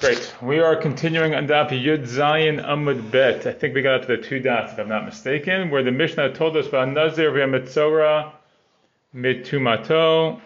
Great. We are continuing on Daf Yud Zayin Amud Bet. I think we got up to the two dots, if I'm not mistaken, where the Mishnah told us about Nazir v'Mitzora mitumato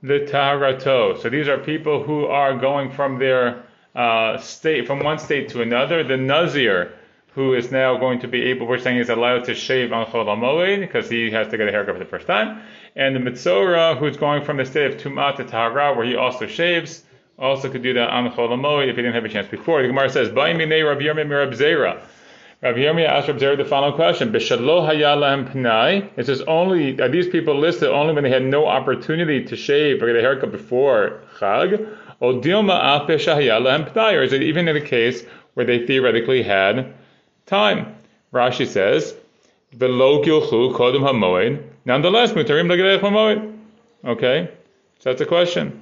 l'taharato. So these are people who are going from their uh, state, from one state to another. The Nazir, who is now going to be able, we're saying is allowed to shave on Chol because he has to get a haircut for the first time. And the Mitzora, who's going from the state of Tumat to Tahara, where he also shaves, also could do that on Cholamoy if he didn't have a chance before. The Gemara says, "Ba'imine Rav Yirmiyah Rav Zera." Rav Yirmiyah asked Rav Zera the following question: "B'shalo hayalahem pnai." It says only are these people listed only when they had no opportunity to shave or get a haircut before Chag? Or dilma pnai, or is it even in a case where they theoretically had time? Rashi says, "V'lo gilchu kodem hamoed." Nonetheless, mutarim legerech hamoed. Okay, so that's a question.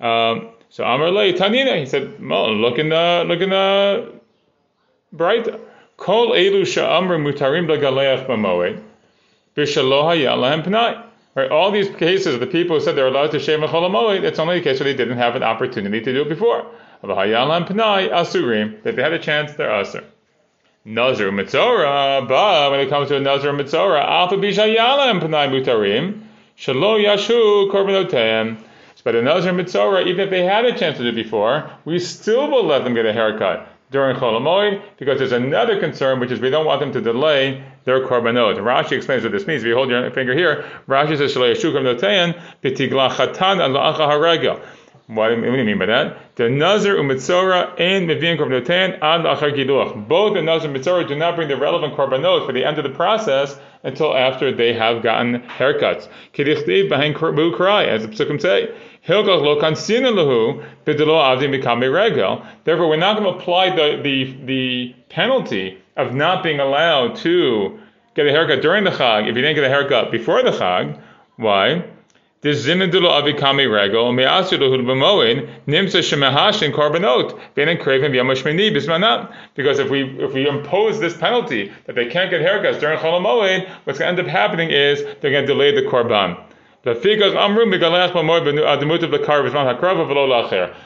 Um, so Amar Lei Tanina, he said, well, look in the look in the bright. Kol elu sha'amr mutarim b'galeach b'moed b'shalo hayalahem pnai. Right, all these cases, the people who said they're allowed to shave mechol moed, it's only a case where they didn't have an opportunity to do it before. Hayalam pnai asurim, that they had a chance, they're asur. Nazir mitzora, but when it comes to a nazir mitzora, alpha bishayalam pnai mutarim, shalo yashu korbanotem. But a Nazir Mitzora, even if they had a chance to do it before, we still will let them get a haircut during Chol because there's another concern, which is we don't want them to delay their korbanot. Rashi explains what this means. If you hold your finger here, Rashi says. What do you mean by that? The Nazir umitzora and Mevin Korbanotayim ad achar giluach. Both the Nazir and Mitzora do not bring the relevant korbanot for the end of the process until after they have gotten haircuts. Kedichtiv behind cry, as the psukim say. Therefore, we're not going to apply the, the, the penalty of not being allowed to get a haircut during the chag if you didn't get a haircut before the chag. Why? This nimsa korbanot. Because if we if we impose this penalty that they can't get haircuts during chol what's going to end up happening is they're going to delay the korban.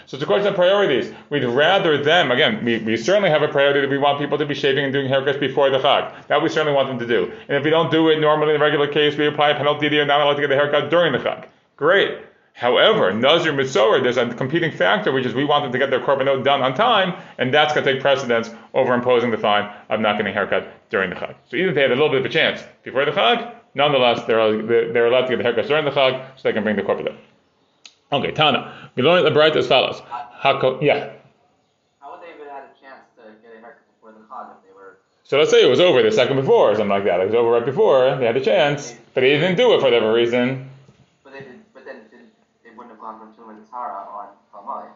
So it's a question of priorities. We'd rather them, again, we, we certainly have a priority that we want people to be shaving and doing haircuts before the Chag. That we certainly want them to do. And if we don't do it normally in the regular case, we apply a penalty, they're not allowed to get a haircut during the Chag. Great. However, Nazir Mitzor, there's a competing factor, which is we want them to get their korbanot done on time, and that's going to take precedence over imposing the fine of not getting a haircut during the Chag. So even if they had a little bit of a chance before the Chag, Nonetheless, they're, they're allowed to get the haircut during the Chag, so they can bring the korban. Okay, Tana. We learned the bright as follows. Hako, yeah. How would they have had a chance to get a haircut before the Chag if they were? So let's say it was over the second before or something like that. It was over right before. They had a chance, but they didn't do it for whatever reason. But they did. But then they wouldn't have gone from Tuman Tara on Kamali.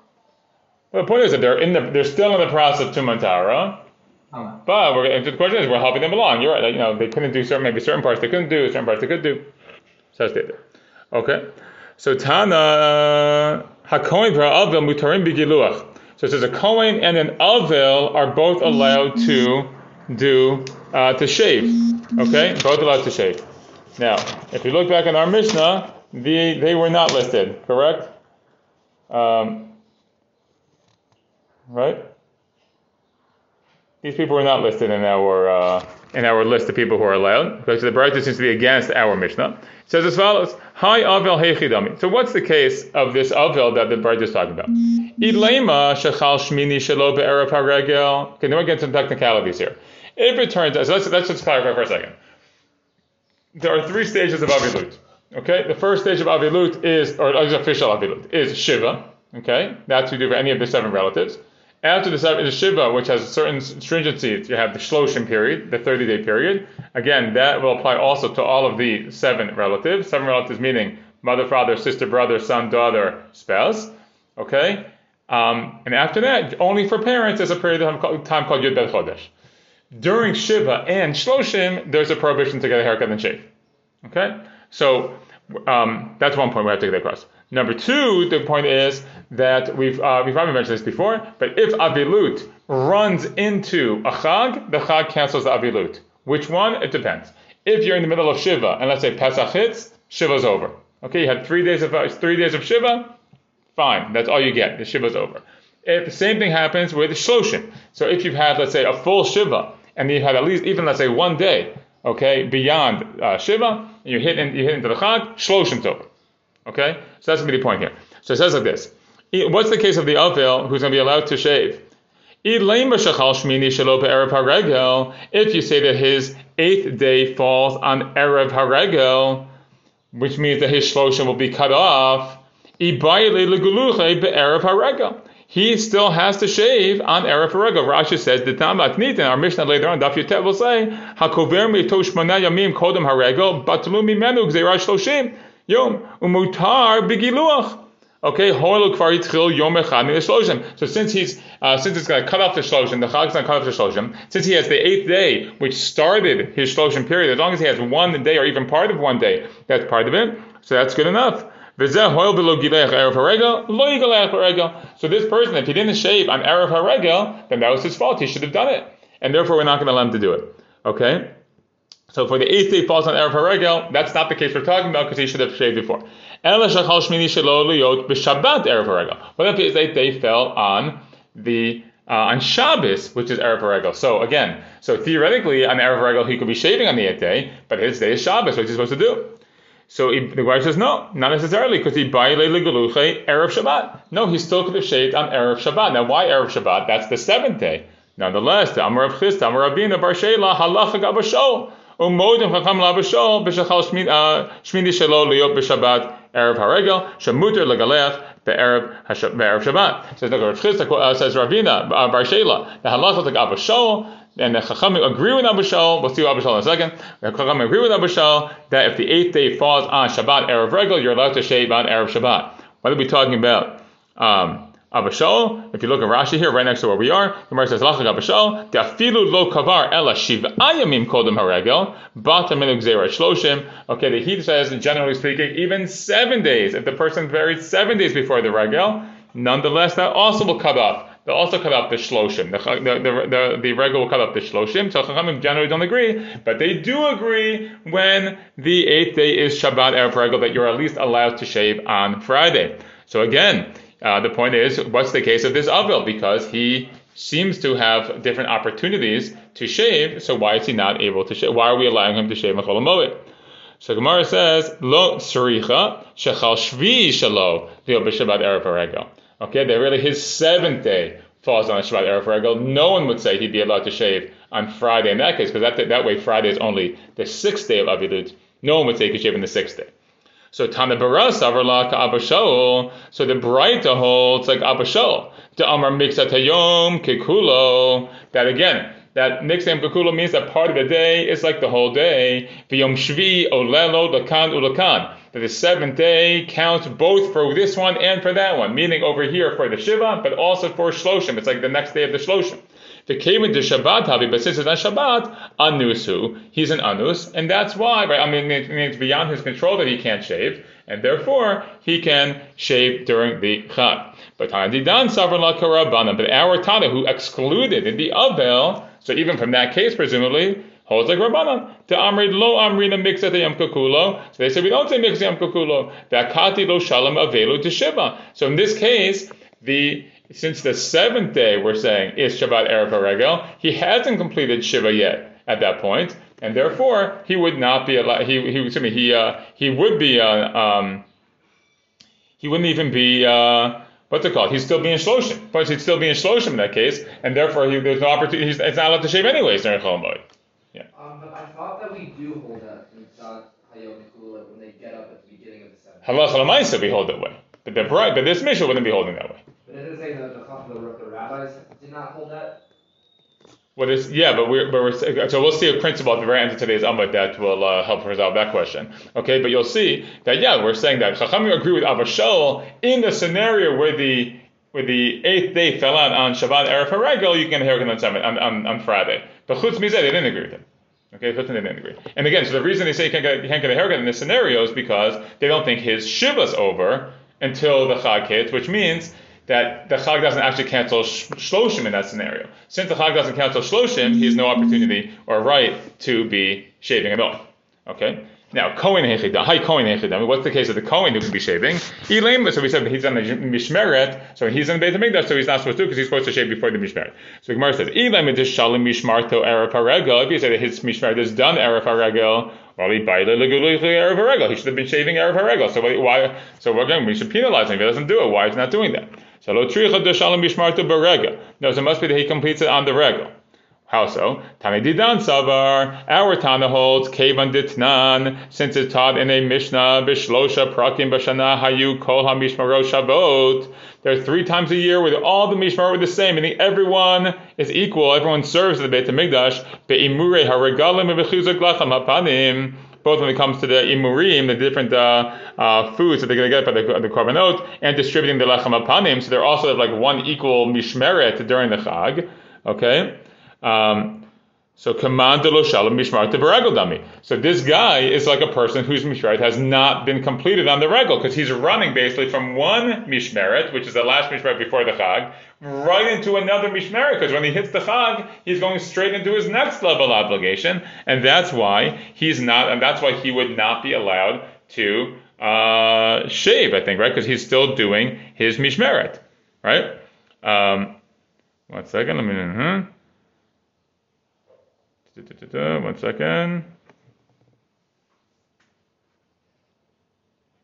Well, the point is that they're in the they're still in the process of Tuman Tara. But we're, the question is, we're helping them along. You're right. Like, you know, they couldn't do certain, maybe certain parts they couldn't do, certain parts they could do. So that's there. Okay. So Tana Hakoin Avil Mutarim Bigiluach. So it says a Kohen and an Avil are both allowed to do uh, to shave. Okay, both allowed to shave. Now, if you look back in our Mishnah, the, they were not listed, correct? Um, right? These people are not listed in our uh, in our list of people who are allowed because the Brayta seems to be against our Mishnah. It says as follows: Hi Avel. So what's the case of this Avel that the Brayta is talking about? Ilema shechal shmini shelo haregel. Okay, now we get some technicalities here. If it turns out, so let's let's just clarify for a second. There are three stages of Avilut. Okay, the first stage of Avilut is, or is official Avilut, is Shiva. Okay, that's what you do for any of the seven relatives. After the, the Shiva, which has certain stringency, you have the Shloshim period, the 30 day period. Again, that will apply also to all of the seven relatives. Seven relatives meaning mother, father, sister, brother, son, daughter, spouse. Okay? Um, and after that, only for parents, there's a period of time called Yud Bet Chodesh. During Shiva and Shloshim, there's a prohibition to get a haircut and shave. Okay? So um, that's one point we have to get across. Number two, the point is that we've uh, we've probably mentioned this before, but if avilut runs into a chag, the chag cancels the avilut. Which one? It depends. If you're in the middle of shiva and let's say Pesach hits, shiva's over. Okay, you had three days of uh, three days of shiva, fine. That's all you get. The shiva's over. If the same thing happens with shloshim. So if you've had, let's say, a full shiva, and you've had at least even let's say one day, okay, beyond uh, shiva, you hit in, you hit into the chag, shloshim's over. Okay, so that's gonna be the point here. So it says like this: What's the case of the avil who's gonna be allowed to shave? If you say that his eighth day falls on erev haregel, which means that his shloshim will be cut off, he still has to shave on Erev Harega. Rashi says, the Tamat Nitin, our Mishnah later on, Daf Yutet will say, HaKover mitosh shmona yamim kodem haregel, batlu mimenu gzeira shloshim, yom, umutar bigiluach. Okay, hoilu kvar yitchil yom echad shloshim. So since he's, uh, since it's going to cut off the shloshim, the chag is going to cut off the shloshim, since he has the eighth day, which started his shloshim period, as long as he has one day or even part of one day, that's part of it, so that's good enough. So this person, if he didn't shave on Erev HaRegel, then that was his fault. He should have done it. And therefore, we're not going to allow him to do it. Okay? So for the eighth day falls on Erev HaRegel, that's not the case we're talking about because he should have shaved before. What if his eighth day fell on the uh, on Shabbos, which is Erev HaRegel. So again, so theoretically on Erev HaRegel he could be shaving on the eighth day, but his day is Shabbos. What's he supposed to do? So he, the Gemara says no, not necessarily, because he baile legaluche erev Shabbat. No, he still could have shaved on erev Shabbat. Now, why erev Shabbat? That's the seventh day. Nonetheless, the Amar of Chisda, Amar Rabina, Bar Shela, Halacha Gabashol, Umodim Chacham Labashol, B'Shachal uh, Shmini Shelo Liyot B'Shabbat erev Haregel, Shemuter Legalech, Be'erev Shabbat. Says no, Chisda uh, says Ravina, uh, Bar Shela, the Halacha Gabashol and the Chachamim agree with Abba Shaul. We'll see Abba Shaul in a second. The Chachamim agree with Abba Shaul that if the eighth day falls on Shabbat Erev Regel, you're allowed to shave on Erev Shabbat. What are we talking about? Um, Abba if you look at Rashi here, right next to where we are, the Gemara says, Lachak Abba Shaul, De'afilu lo kavar ela shiv ayamim kodem haregel, bata minu gzera shloshim. Okay, the Heat says, generally speaking, even seven days, if the person buried seven days before the regel, nonetheless, that also will cut off They'll also cut off the shloshim. The the the, the, the regular will cut off the shloshim. So Chachamim generally don't agree, but they do agree when the eighth day is Shabbat erev regel that you're at least allowed to shave on Friday. So again, uh, the point is, what's the case of this avil? Because he seems to have different opportunities to shave. So why is he not able to shave? Why are we allowing him to shave Mechol So Gemara says, Lo sricha shechal shvi shalo b'Shabbat erev regel. Okay, that really his seventh day falls on a Shabbat Erev Regel. No one would say he'd be allowed to shave on Friday in that case, because that, that way Friday is only the sixth day of Avilut. No one would say he could shave on the sixth day. So Tana Baras Avarla ka Abba So the Braita holds like Abba Shaul. To Amar Mixat Hayom Kekulo. That again, that Mixat Kekulo means that part of the day is like the whole day. V'yom Shvi Olelo Lakan Ulakan that the seventh day counts both for this one and for that one, meaning over here for the Shiva, but also for Shloshim. It's like the next day of the Shloshim. The came into Shabbat Havi, but since it's on Shabbat, Anusu, he's an Anus, and that's why, right? I mean, it means beyond his control that he can't shave, and therefore he can shave during the Chag. But Tanadidan Savran Karabanan, but our Tana who excluded in the Avel, so even from that case, presumably, holds like Rabbanan. To Amri lo Amrina mixat yam kakulo. So they say we don't say mixat yam kakulo. Vakati lo shalom avelu to Shiva. So in this case, the since the seventh day we're saying is Shabbat Erev Regel, he hasn't completed Shiva yet at that point, and therefore he would not be allowed. He he excuse me, he uh, he would be uh, um, he wouldn't even be. Uh, what's it called? He's still being shloshim. But he'd still be in shloshim in that case, and therefore he, there's no opportunity. He's, it's not allowed to shave anyways during Chol yeah. Um, but I thought that we do hold that in Tzad Hayom when they get up at the beginning of the seventh. Halach Lamaisa we hold that way. But the but this Mishnah wouldn't be holding that way. But it say that the, the, rabbis did not hold that. What is yeah, but we're, but we're so we'll see a principle at the very end of today's Amud that will uh, help resolve that question. Okay, but you'll see that yeah, we're saying that Chachamim agree with Abba Shaul in the scenario where the where the eighth day fell out on Shabbat Erev Haragel, you can inherit on, on, on, on Friday. But Chutz Mizeh, they didn't agree with him. Okay, Chutz they didn't agree. And again, so the reason they say you can't get, you can't get a haircut in this scenario is because they don't think his Shiva's over until the Chag hits, which means that the Chag doesn't actually cancel Shloshim in that scenario. Since the Chag doesn't cancel Shloshim, he has no opportunity or right to be shaving at all. Okay? Now, Kohen Hechida, Hi what's the case of the Kohen who can be shaving? So we said he's on the Mishmeret, so he's in the Beit HaMikdash, so he's not supposed to because he's supposed to shave before the Mishmeret. So Gemara says, is Shalim Mishmarto Erev Haregel. If you say that his Mishmeret is done Erev Haregel, well. He should have been shaving Erev Haregel. So why? So we're going. We should penalize him if he doesn't do it. Why is he not doing that? So lo tricha de Shalim Mishmarto Berega. No, so it must be that he completes it on the regel. How so? Tamididan Savar, our Tana holds, Kevan Ditnan, since it's taught in a Mishnah, Bishlosha Prakim Bashana Hayu Kol HaMishmarot Shavot. There are three times a year where all the Mishmar were the same, meaning everyone is equal, everyone serves the Beit HaMikdash, Be'imure HaRegalim V'chuzak Lacham HaPanim, both when it comes to the imurim, the different uh, uh, foods that they're going to get by the, the korbanot, and distributing the lechem apanim. So they're also like one equal mishmeret during the chag. Okay. Um, so commandelo shalom mishmar dami. So this guy is like a person whose mishmeret has not been completed on the regal because he's running basically from one mishmeret, which is the last mishmeret before the chag, right into another mishmeret because when he hits the chag, he's going straight into his next level obligation, and that's why he's not, and that's why he would not be allowed to uh, shave. I think right because he's still doing his mishmeret, right? Um, one second, let me. Uh-huh. One second.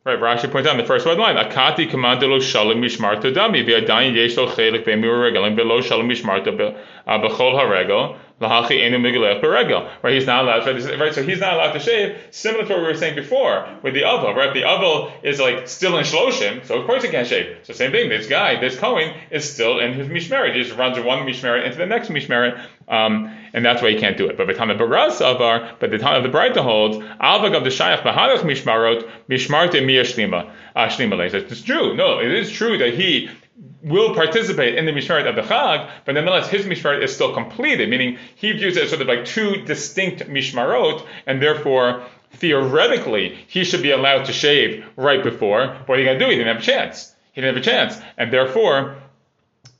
Right, Rashi points out in the first one line, Akati commandelo shalom mishmarto dami, v'adayin yesh lo chelik be'emir regalim below shalom mishmarto uh, b'chol haregel, Right, he's not allowed, right, so he's not allowed to shave, similar to what we were saying before with the avel, right? The avel is like still in shloshim, so of course he can't shave. So same thing, this guy, this Cohen, is still in his mishmeret. He just runs one mishmeret into the next mishmeret, um, and that's why he can't do it. But the time of Baras Avar, but the time of the Breita holds, Alvag of the Shayach Bahalach Mishmarot, Mishmarte Mia Shlima, uh, Shlima It's true. No, it is true that he will participate in the Mishmaret of the Chag, but nonetheless his Mishmaret is still completed, meaning he views it as sort of like two distinct Mishmarot, and therefore theoretically he should be allowed to shave right before. What are you going to do? He didn't have a chance. He didn't have a chance, and therefore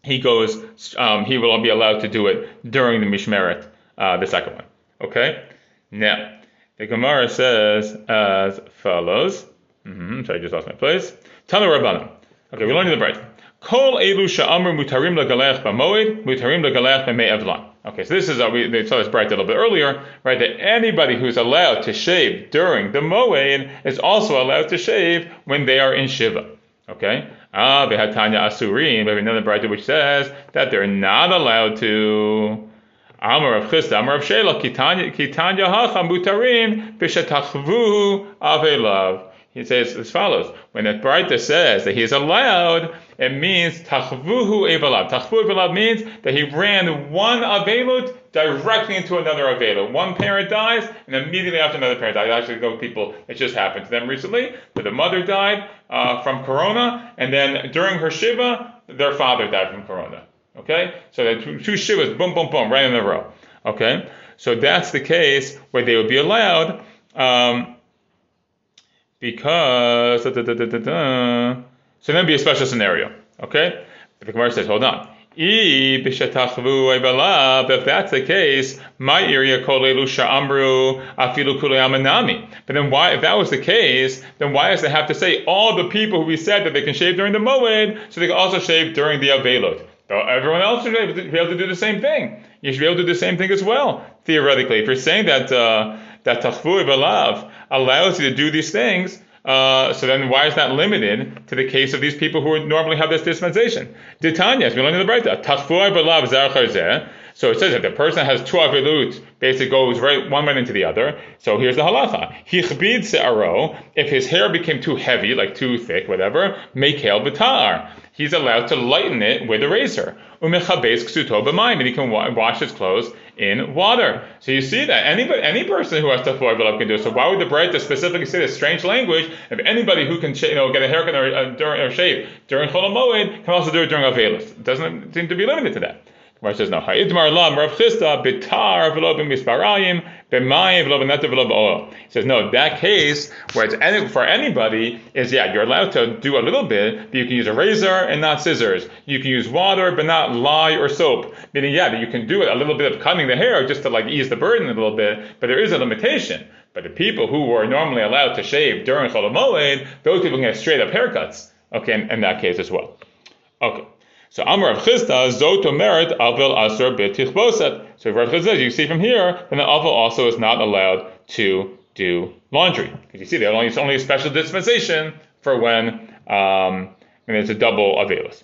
he goes, um, he will be allowed to do it during the Mishmeret, uh, the second one. Okay? Now, the Gemara says as follows. Mm-hmm, so I just lost my place. Tanu Rabbanim. Okay, we're learning the bright. Kol elu sha'amr mutarim legalech b'moed, mutarim legalech b'mei. Okay, so this is, uh, we saw this bright a little bit earlier, right, that anybody who's allowed to shave during the moed is also allowed to shave when they are in Shiva. Okay? Ah, Behatanya Asurim, we have another Braita which says that they're not allowed to. Amar of Chisda, Amar of Shela, Kitanya Hacha Mutarim, Bishatachvu Avelav. He says as follows: When the Braita says that he is allowed, it means Tachvuhu Evelav. Tachvuhu Evelav means that he ran one Avelut directly into another Aveda. One parent dies, and immediately after another parent dies. I actually know people, it just happened to them recently, that the mother died uh, from corona, and then during her Shiva, their father died from corona. Okay? So two, two Shivas, boom, boom, boom, right in a row. Okay? So that's the case where they would be allowed, um, because, da, da, da, so then be a special scenario. Okay? But the Gemara says, hold on. If that's the case, my area called amru afilu. But then why, if that was the case, then why does it have to say all the people who we said that they can shave during the moed, so they can also shave during the avelot? Everyone else should be able to do the same thing. You should be able to do the same thing as well, theoretically. If you're saying that uh, that tachvu balav allows you to do these things, uh, so then why is that limited to the case of these people who would normally have this dispensation? We in the. So it says that the person has two avilut, basically goes right one right into the other. So here's the halacha. Hichbid se'aro, if his hair became too heavy, like too thick, whatever, mekel b'tar. He's allowed to lighten it with a razor. And he can wash his clothes in water. So you see that anybody, any person who has tafur can do. So why would the Breita specifically say this strange language? If anybody who can, you know, get a haircut or, uh, during, or shave during Chol can also do it during Avelis. It doesn't seem to be limited to that. Gemara says no. Ha'idmar lam Rav bitar v'lo b'misparayim b'mayim v'lo b'neta v'lo. He says no. That case where it's any, for anybody is yeah you're allowed to do a little bit, but you can use a razor and not scissors. You can use water but not lye or soap. Meaning yeah, that you can do a little bit of cutting the hair just to like ease the burden a little bit, but there is a limitation. But the people who were normally allowed to shave during Chol those people can get straight up haircuts. Okay, in, in that case as well. Okay. So Amar of Chisda, Zoto Merit, Avil Asur Betichboset. So Rav Chisda, you see from here, then the Avil also is not allowed to do laundry. Because you see, there only, it's only a special dispensation for when, um, when it's a double Avilis.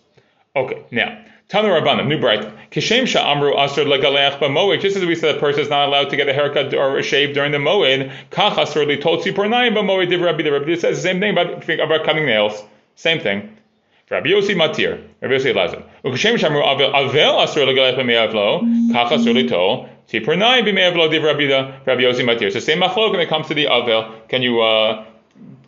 Okay, now, Tanu Rabbanim, new bright. Kishem Amru Asur Legaleach B'Moed. Just as we said, a person is not allowed to get a haircut or a shave during the Moed. Kach Asur Litotzi Pornayim B'Moed. Rabbi. The Rabbi it says the same thing about, about cutting nails. Same thing. Rabbi Yossi Matir, Rabbi Yossi Lazar. Ukashem Shamru Avel Asur Legalech B'Meavlo, Kach Asur Lito, Tipernai B'Meavlo Div Rabbi Yossi Matir. So same machlok when it comes to the Avel. Can you uh,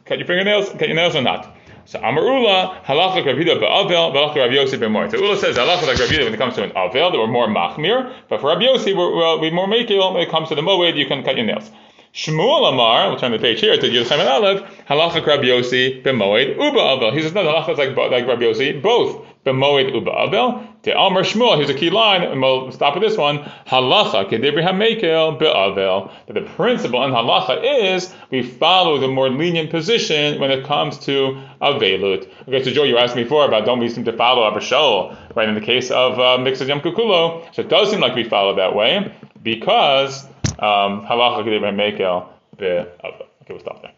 cut your fingernails? Cut your nails or not? So Amarula, halacha Rabbi Yehuda be'avel, halacha Rabbi Yossi be'mor. So Ula says halacha like Rabbi Yehuda when it comes to an avel, that we're more machmir, but for Rabbi Yossi, we're, we're more mekil when it comes to the moed, you can cut your nails. Shmuel Amar, we'll turn the page here to Yud Chaim Aleph, halacha Rabbi Yossi be'moed uba avel. He says no, the halacha is like, like Rabbi Yossi, both be'moed uba avel. The Amar Shmuel, here's a key line, and we'll stop with this one. Halacha kedibri hamekel be'avel. That the principle in halacha is we follow the more lenient position when it comes to avelut. Okay, so Joe, you asked me before about don't we seem to follow Abba Shaul, right? In the case of uh, mixed yom kukulo, so it does seem like we follow that way because um, halacha kedibri hamekel be'avel. Okay, we'll stop there.